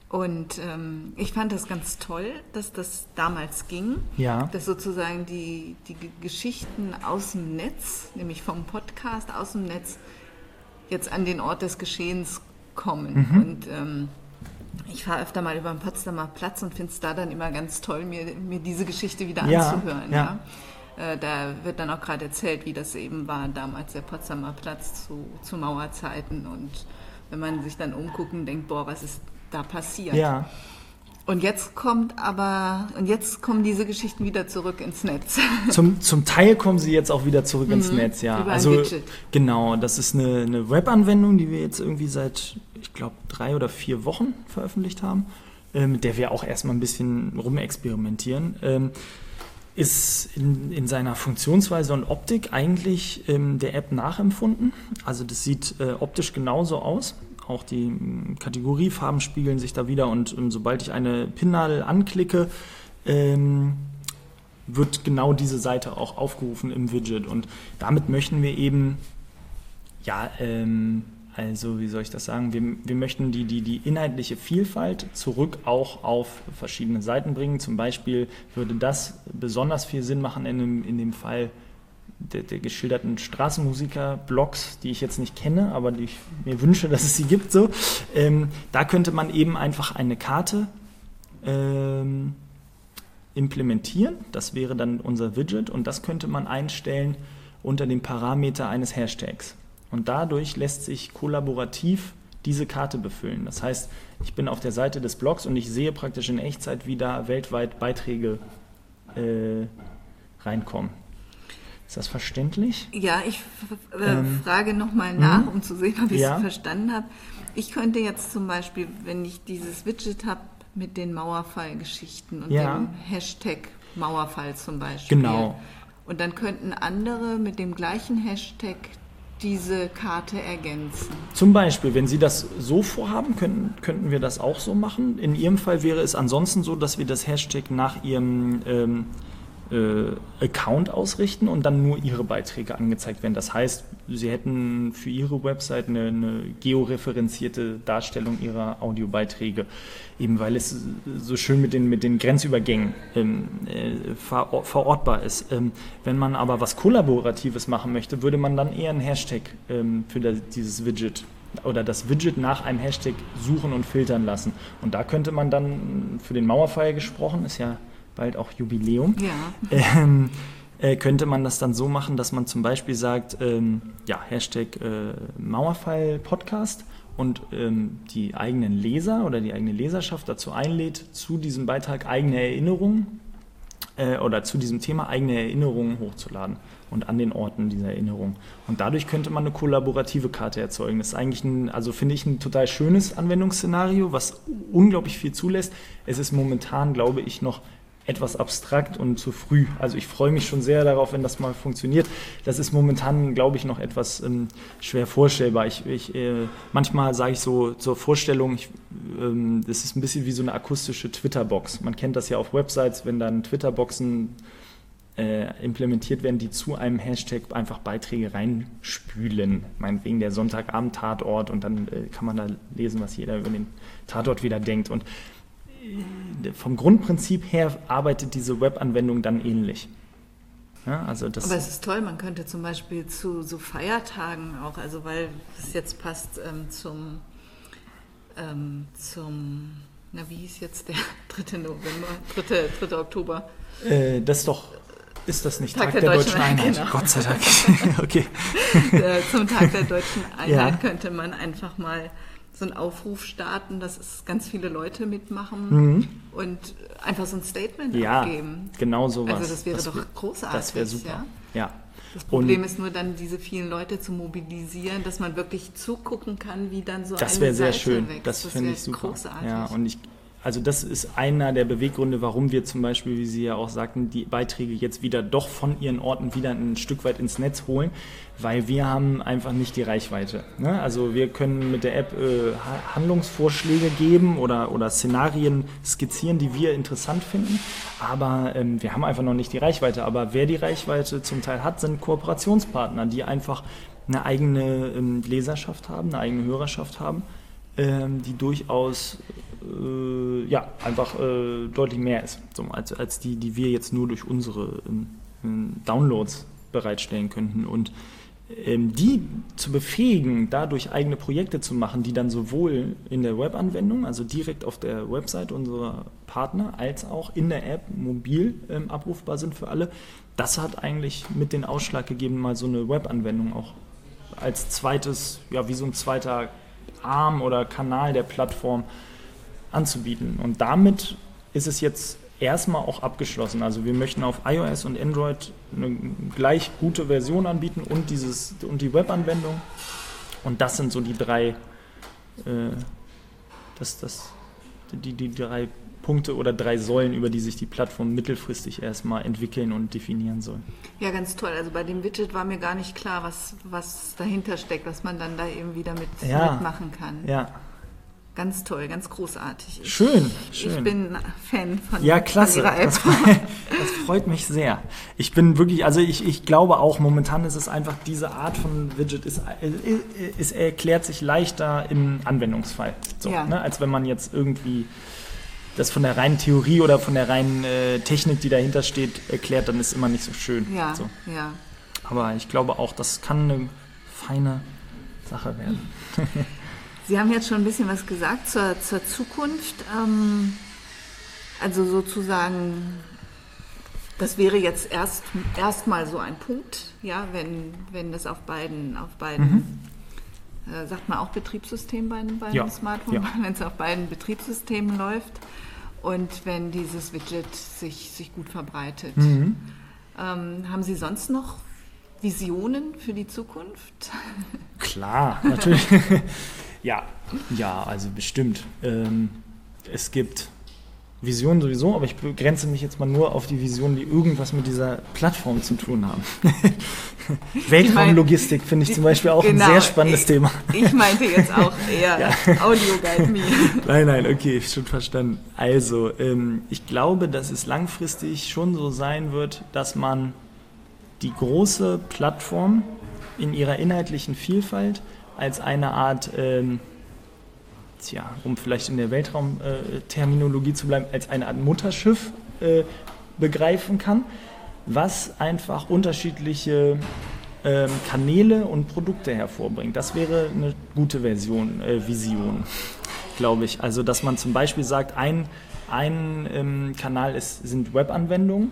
Und ähm, ich fand das ganz toll, dass das damals ging, Ja. dass sozusagen die, die Geschichten aus dem Netz, nämlich vom Podcast aus dem Netz, jetzt an den Ort des Geschehens kommen. Mhm. Und ähm, ich fahre öfter mal über den Potsdamer Platz und finde es da dann immer ganz toll, mir, mir diese Geschichte wieder Ja, anzuhören. ja. Ja. Äh, Da wird dann auch gerade erzählt, wie das eben war damals der Potsdamer Platz zu, zu Mauerzeiten. Und wenn man sich dann umguckt und denkt, boah, was ist da passiert? ja. Und jetzt kommt aber, und jetzt kommen diese Geschichten wieder zurück ins Netz. Zum, zum Teil kommen sie jetzt auch wieder zurück ins Netz, ja. Mhm. über ein also Widget. genau, das ist eine, eine Webanwendung, die wir jetzt irgendwie seit, ich glaube, drei oder vier Wochen veröffentlicht haben, äh, mit der wir auch erstmal ein bisschen rumexperimentieren. Ähm, ist in, in seiner Funktionsweise und Optik eigentlich ähm, der App nachempfunden. Also das sieht äh, optisch genauso aus. Auch die Kategoriefarben spiegeln sich da wieder und ähm, sobald ich eine Pinnadel anklicke, ähm, wird genau diese Seite auch aufgerufen im Widget. Und damit möchten wir eben, ja, ähm, also wie soll ich das sagen, wir, wir möchten die, die, die inhaltliche Vielfalt zurück auch auf verschiedene Seiten bringen. Zum Beispiel würde das besonders viel Sinn machen in dem, in dem Fall der, der geschilderten Straßenmusiker-Blogs, die ich jetzt nicht kenne, aber die ich mir wünsche, dass es sie gibt. So. Ähm, da könnte man eben einfach eine Karte ähm, implementieren. Das wäre dann unser Widget und das könnte man einstellen unter dem Parameter eines Hashtags. Und dadurch lässt sich kollaborativ diese Karte befüllen. Das heißt, ich bin auf der Seite des Blogs und ich sehe praktisch in Echtzeit, wie da weltweit Beiträge äh, reinkommen. Ist das verständlich? Ja, ich äh, Ähm, frage nochmal nach, um zu sehen, ob ich es Ja. verstanden habe. Ich könnte jetzt zum Beispiel, wenn ich dieses Widget habe mit den Mauerfallgeschichten und Ja. dem Hashtag Mauerfall zum Beispiel. Genau. Und dann könnten andere mit dem gleichen Hashtag diese Karte ergänzen. Zum Beispiel, wenn Sie das so vorhaben, könnten, könnten wir das auch so machen. In Ihrem Fall wäre es ansonsten so, dass wir das Hashtag nach Ihrem ähm, äh, Account ausrichten und dann nur Ihre Beiträge angezeigt werden. Das heißt, Sie hätten für Ihre Website eine, eine georeferenzierte Darstellung Ihrer Audiobeiträge, eben weil es so schön mit den, mit den Grenzübergängen ähm, äh, ver verortbar ist. Ähm, wenn man aber was Kollaboratives machen möchte, würde man dann eher einen Hashtag ähm, für das, dieses Widget oder das Widget nach einem Hashtag suchen und filtern lassen. Und da könnte man dann für den Mauerfall gesprochen, ist ja bald auch Jubiläum, Ja. ähm, äh, könnte man das dann so machen, dass man zum Beispiel sagt, ähm, ja, Hashtag äh, Mauerfall Podcast und ähm, die eigenen Leser oder die eigene Leserschaft dazu einlädt, zu diesem Beitrag eigene Erinnerungen äh, oder zu diesem Thema eigene Erinnerungen hochzuladen und an den Orten dieser Erinnerung. Und dadurch könnte man eine kollaborative Karte erzeugen. Das ist eigentlich ein, also finde ich ein total schönes Anwendungsszenario, was unglaublich viel zulässt. Es ist momentan, glaube ich, noch etwas abstrakt und zu früh. Also ich freue mich schon sehr darauf, wenn das mal funktioniert. Das ist momentan, glaube ich, noch etwas ähm, schwer vorstellbar. Ich, ich äh, manchmal sage ich so zur Vorstellung, ich, ähm, das ist ein bisschen wie so eine akustische Twitter-Box. Man kennt das ja auf Websites, wenn dann Twitter-Boxen äh, implementiert werden, die zu einem Hashtag einfach Beiträge reinspülen. Meinetwegen der Sonntagabend-Tatort und dann äh, kann man da lesen, was jeder über den Tatort wieder denkt. Und vom Grundprinzip her arbeitet diese Webanwendung dann ähnlich. Ja, also das Aber es ist toll, man könnte zum Beispiel zu so Feiertagen auch, also weil es jetzt passt ähm, zum, ähm, zum, na wie hieß jetzt der 3. November, 3. 3. Oktober? Äh, das ist doch, ist das nicht Tag, Tag der, der, Deutschen, Deutschen Einheit? Genau. Gott sei Dank. okay. Äh, zum Tag der Deutschen Einheit ja. könnte man einfach mal so einen Aufruf starten, dass es ganz viele Leute mitmachen mhm. und einfach so ein Statement ja, abgeben. Genau so Also das wäre das doch großartig. Das wäre super. Ja. ja. Das Problem und ist nur dann, diese vielen Leute zu mobilisieren, dass man wirklich zugucken kann, wie dann so das eine Seite sehr schön. wächst. Das, das finde ich super. Großartig. Ja, und ich also das ist einer der Beweggründe, warum wir zum Beispiel, wie Sie ja auch sagten, die Beiträge jetzt wieder doch von ihren Orten wieder ein Stück weit ins Netz holen, weil wir haben einfach nicht die Reichweite. Ne? Also wir können mit der App äh, Handlungsvorschläge geben oder, oder Szenarien skizzieren, die wir interessant finden, aber ähm, wir haben einfach noch nicht die Reichweite. Aber wer die Reichweite zum Teil hat, sind Kooperationspartner, die einfach eine eigene ähm, Leserschaft haben, eine eigene Hörerschaft haben ähm, die durchaus äh, ja, einfach äh, deutlich mehr ist, so, als, als die, die wir jetzt nur durch unsere ähm, Downloads bereitstellen könnten. Und ähm, die zu befähigen, dadurch eigene Projekte zu machen, die dann sowohl in der Webanwendung, also direkt auf der Website unserer Partner, als auch in der App mobil ähm, abrufbar sind für alle, das hat eigentlich mit den Ausschlag gegeben, mal so eine Webanwendung auch als zweites, ja, wie so ein zweiter Arm oder Kanal der Plattform anzubieten. Und damit ist es jetzt erstmal auch abgeschlossen. Also wir möchten auf iOS und Android eine gleich gute Version anbieten und, dieses, und die Webanwendung. Und das sind so die drei, äh, das, das, die, die drei Punkte oder drei Säulen, über die sich die Plattform mittelfristig erstmal entwickeln und definieren soll. Ja, ganz toll. Also bei dem Widget war mir gar nicht klar, was, was dahinter steckt, was man dann da eben wieder mit, ja, mitmachen kann. Ja, Ganz toll, ganz großartig. Ich, schön, schön. Ich bin Fan von, ja, klasse. Von Ihrer App. Das, das, freut mich sehr. Ich bin wirklich, also ich, ich glaube auch, momentan ist es einfach, diese Art von Widget ist, ist erklärt sich leichter im Anwendungsfall. So, ja. ne, als wenn man jetzt irgendwie das von der reinen Theorie oder von der reinen äh, Technik, die dahinter steht, erklärt, dann ist immer nicht so schön. Ja, so. ja. Aber ich glaube auch, das kann eine feine Sache werden. Sie haben jetzt schon ein bisschen was gesagt zur, zur Zukunft. Ähm, also sozusagen, das wäre jetzt erst erstmal so ein Punkt, ja, wenn, wenn das auf beiden, auf beiden mhm. äh, sagt man auch Betriebssystem bei, bei ja. einem Smartphone, ja. wenn es auf beiden Betriebssystemen läuft und wenn dieses Widget sich, sich gut verbreitet. Mhm. Ähm, haben Sie sonst noch Visionen für die Zukunft? Klar, natürlich. Ja, ja, also bestimmt. Ähm, es gibt Visionen sowieso, aber ich begrenze mich jetzt mal nur auf die Visionen, die irgendwas mit dieser Plattform zu tun haben. Weltraumlogistik finde ich zum Beispiel auch genau, ein sehr spannendes ich, Thema. ich meinte jetzt auch eher ja. Audio Guide Me. Nein, nein, okay, schon verstanden. Also, ähm, ich glaube, dass es langfristig schon so sein wird, dass man die große Plattform in ihrer inhaltlichen Vielfalt als eine Art, ähm, tja, um vielleicht in der Weltraumterminologie zu bleiben, als eine Art Mutterschiff äh, begreifen kann, was einfach unterschiedliche ähm, Kanäle und Produkte hervorbringt. Das wäre eine gute Version, äh, Vision, glaube ich. Also, dass man zum Beispiel sagt, ein, ein ähm, Kanal ist, sind Webanwendungen.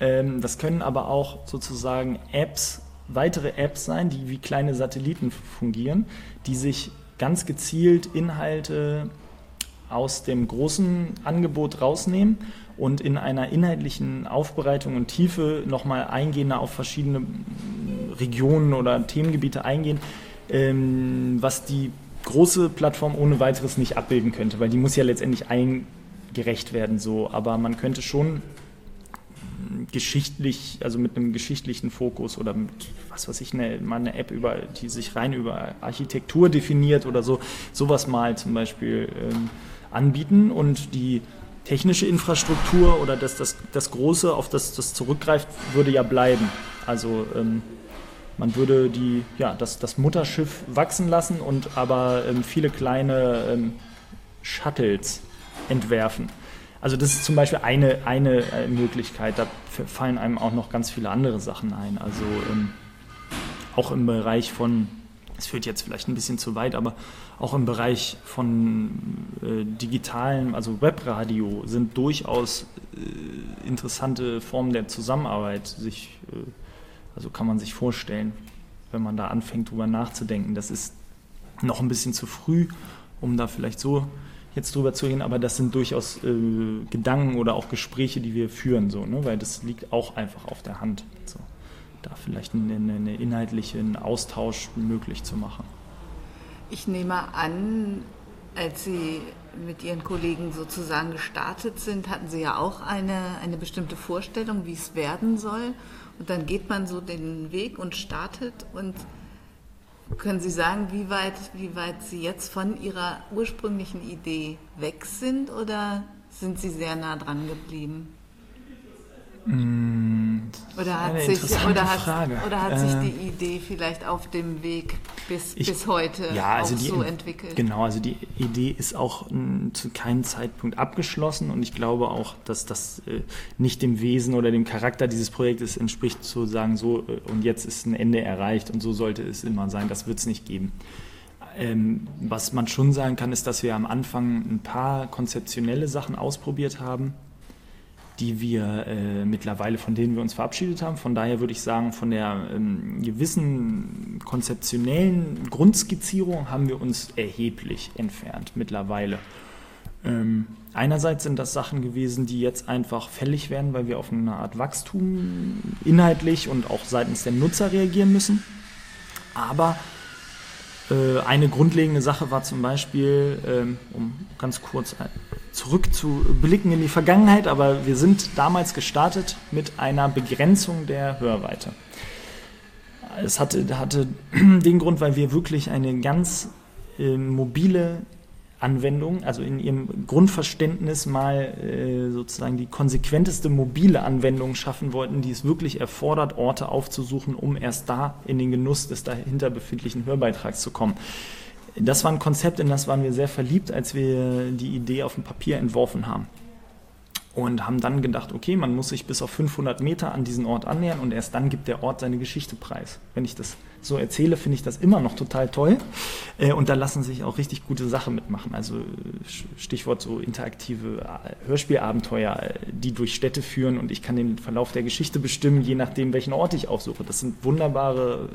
Ähm, das können aber auch sozusagen Apps weitere Apps sein, die wie kleine Satelliten fungieren, die sich ganz gezielt Inhalte aus dem großen Angebot rausnehmen und in einer inhaltlichen Aufbereitung und Tiefe nochmal eingehender auf verschiedene Regionen oder Themengebiete eingehen, ähm, was die große Plattform ohne weiteres nicht abbilden könnte, weil die muss ja letztendlich ein gerecht werden so, aber man könnte schon geschichtlich, also mit einem geschichtlichen Fokus oder mit, was weiß ich, eine, mal eine App, über, die sich rein über Architektur definiert oder so, sowas mal zum Beispiel ähm, anbieten und die technische Infrastruktur oder das, das, das Große, auf das das zurückgreift, würde ja bleiben. Also ähm, man würde die, ja, das, das Mutterschiff wachsen lassen und aber ähm, viele kleine ähm, Shuttles entwerfen. Also das ist zum Beispiel eine, eine äh, Möglichkeit. Da fallen einem auch noch ganz viele andere Sachen ein. Also ähm, auch im Bereich von, es führt jetzt vielleicht ein bisschen zu weit, aber auch im Bereich von äh, digitalen, also Webradio sind durchaus äh, interessante Formen der Zusammenarbeit. Sich, äh, also kann man sich vorstellen, wenn man da anfängt, drüber nachzudenken. Das ist noch ein bisschen zu früh, um da vielleicht so jetzt drüber zu reden, aber das sind durchaus äh, Gedanken oder auch Gespräche, die wir führen, so, ne? weil das liegt auch einfach auf der Hand. So. Da vielleicht einen, einen inhaltlichen Austausch möglich zu machen. Ich nehme an, als Sie mit Ihren Kollegen sozusagen gestartet sind, hatten Sie ja auch eine, eine bestimmte Vorstellung, wie es werden soll. Und dann geht man so den Weg und startet und können Sie sagen, wie weit, wie weit Sie jetzt von Ihrer ursprünglichen Idee weg sind oder sind Sie sehr nah dran geblieben? Mm, oder hat, sich, oder, hat, oder hat sich die äh, Idee vielleicht auf dem Weg bis, ich, bis heute ja, also die, so entwickelt? Genau, also die Idee ist auch m, zu keinem Zeitpunkt abgeschlossen und ich glaube auch, dass das äh, nicht dem Wesen oder dem Charakter dieses Projektes entspricht, zu sagen, so äh, und jetzt ist ein Ende erreicht und so sollte es immer sein. Das wird es nicht geben. Ähm, was man schon sagen kann, ist, dass wir am Anfang ein paar konzeptionelle Sachen ausprobiert haben die wir äh, mittlerweile, von denen wir uns verabschiedet haben. Von daher würde ich sagen, von der ähm, gewissen konzeptionellen Grundskizzierung haben wir uns erheblich entfernt mittlerweile. Ähm, einerseits sind das Sachen gewesen, die jetzt einfach fällig werden, weil wir auf eine Art Wachstum inhaltlich und auch seitens der Nutzer reagieren müssen. Aber äh, eine grundlegende Sache war zum Beispiel, ähm, um ganz kurz zurückzublicken in die Vergangenheit, aber wir sind damals gestartet mit einer Begrenzung der Hörweite. Es hatte, hatte den Grund, weil wir wirklich eine ganz äh, mobile Anwendung, also in ihrem Grundverständnis mal äh, sozusagen die konsequenteste mobile Anwendung schaffen wollten, die es wirklich erfordert, Orte aufzusuchen, um erst da in den Genuss des dahinter befindlichen Hörbeitrags zu kommen. Das war ein Konzept, in das waren wir sehr verliebt, als wir die Idee auf dem Papier entworfen haben. Und haben dann gedacht, okay, man muss sich bis auf 500 Meter an diesen Ort annähern und erst dann gibt der Ort seine Geschichte preis. Wenn ich das so erzähle, finde ich das immer noch total toll. Äh, und da lassen sich auch richtig gute Sachen mitmachen. Also Stichwort so interaktive äh, Hörspielabenteuer, äh, die durch Städte führen und ich kann den Verlauf der Geschichte bestimmen, je nachdem, welchen Ort ich aufsuche. Das sind wunderbare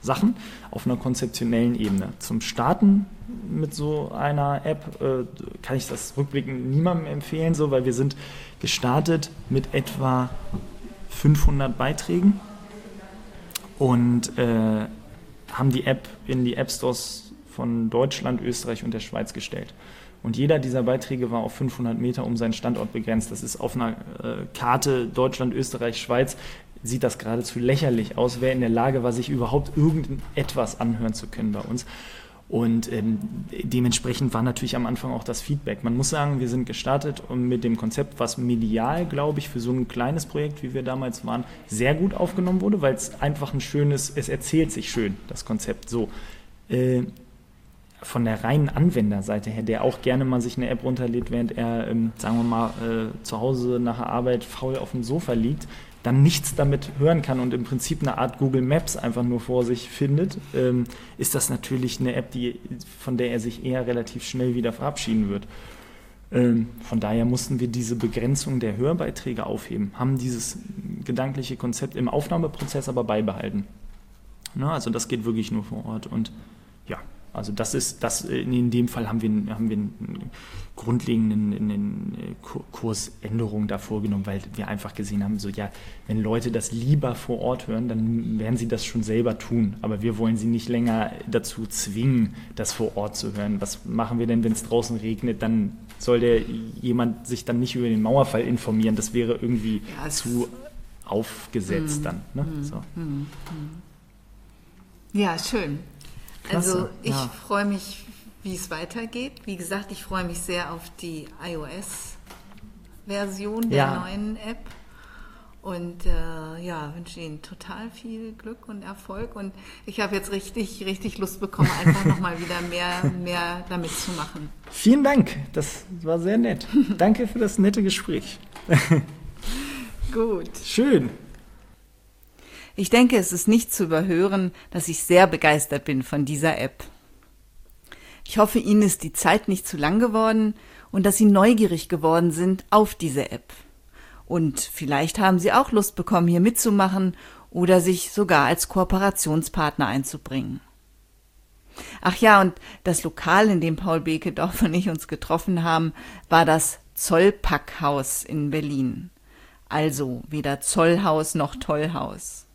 Sachen auf einer konzeptionellen Ebene. Zum Starten mit so einer App kann ich das rückblickend niemandem empfehlen, so, weil wir sind gestartet mit etwa 500 Beiträgen und äh, haben die App in die App Stores von Deutschland, Österreich und der Schweiz gestellt. Und jeder dieser Beiträge war auf 500 Meter um seinen Standort begrenzt. Das ist auf einer äh, Karte Deutschland, Österreich, Schweiz sieht das geradezu lächerlich aus, wer in der Lage war, sich überhaupt irgendetwas anhören zu können bei uns. Und ähm, dementsprechend war natürlich am Anfang auch das Feedback. Man muss sagen, wir sind gestartet mit dem Konzept, was medial, glaube ich, für so ein kleines Projekt, wie wir damals waren, sehr gut aufgenommen wurde, weil es einfach ein schönes, es erzählt sich schön, das Konzept so. Äh, von der reinen Anwenderseite her, der auch gerne mal sich eine App runterlädt, während er, ähm, sagen wir mal, äh, zu Hause nach der Arbeit faul auf dem Sofa liegt, dann nichts damit hören kann und im Prinzip eine Art Google Maps einfach nur vor sich findet, ähm, ist das natürlich eine App, die, von der er sich eher relativ schnell wieder verabschieden wird. Ähm, von daher mussten wir diese Begrenzung der Hörbeiträge aufheben, haben dieses gedankliche Konzept im Aufnahmeprozess aber beibehalten. Na, also das geht wirklich nur vor Ort und also das ist, das in dem Fall haben wir, haben wir ein grundlegenden in den äh, Kursänderungen da vorgenommen, weil wir einfach gesehen haben, so ja, wenn Leute das lieber vor Ort hören, dann werden sie das schon selber tun. Aber wir wollen sie nicht länger dazu zwingen, das vor Ort zu hören. Was machen wir denn, wenn es draußen regnet? Dann soll der jemand sich dann nicht über den Mauerfall informieren. Das wäre irgendwie ja, zu aufgesetzt mm, dann. Ne? Mm, so. mm, ja, schön. Klasse, also ich ja. freue mich wie es weitergeht. Wie gesagt, ich freue mich sehr auf die iOS-Version der ja. neuen App. Und äh, ja, wünsche Ihnen total viel Glück und Erfolg. Und ich habe jetzt richtig, richtig Lust bekommen, einfach nochmal wieder mehr, mehr damit zu machen. Vielen Dank, das war sehr nett. Danke für das nette Gespräch. Gut. Schön. Ich denke, es ist nicht zu überhören, dass ich sehr begeistert bin von dieser App. Ich hoffe, Ihnen ist die Zeit nicht zu lang geworden und dass Sie neugierig geworden sind auf diese App. Und vielleicht haben Sie auch Lust bekommen, hier mitzumachen oder sich sogar als Kooperationspartner einzubringen. Ach ja, und das Lokal, in dem Paul Bekedorf und ich uns getroffen haben, war das Zollpackhaus in Berlin. Also weder Zollhaus noch Tollhaus.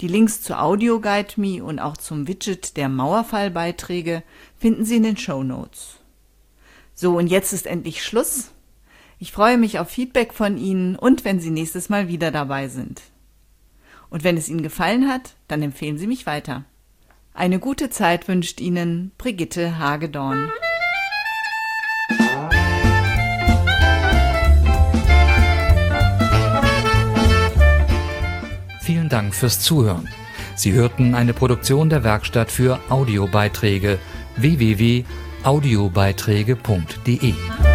Die Links zu Audio Guide Me und auch zum Widget der Mauerfallbeiträge finden Sie in den Show Notes. So, und jetzt ist endlich Schluss. Ich freue mich auf Feedback von Ihnen und wenn Sie nächstes Mal wieder dabei sind. Und wenn es Ihnen gefallen hat, dann empfehlen Sie mich weiter. Eine gute Zeit wünscht Ihnen Brigitte Hagedorn. Dank fürs Zuhören. Sie hörten eine Produktion der Werkstatt für Audiobeiträge www.audiobeiträge.de.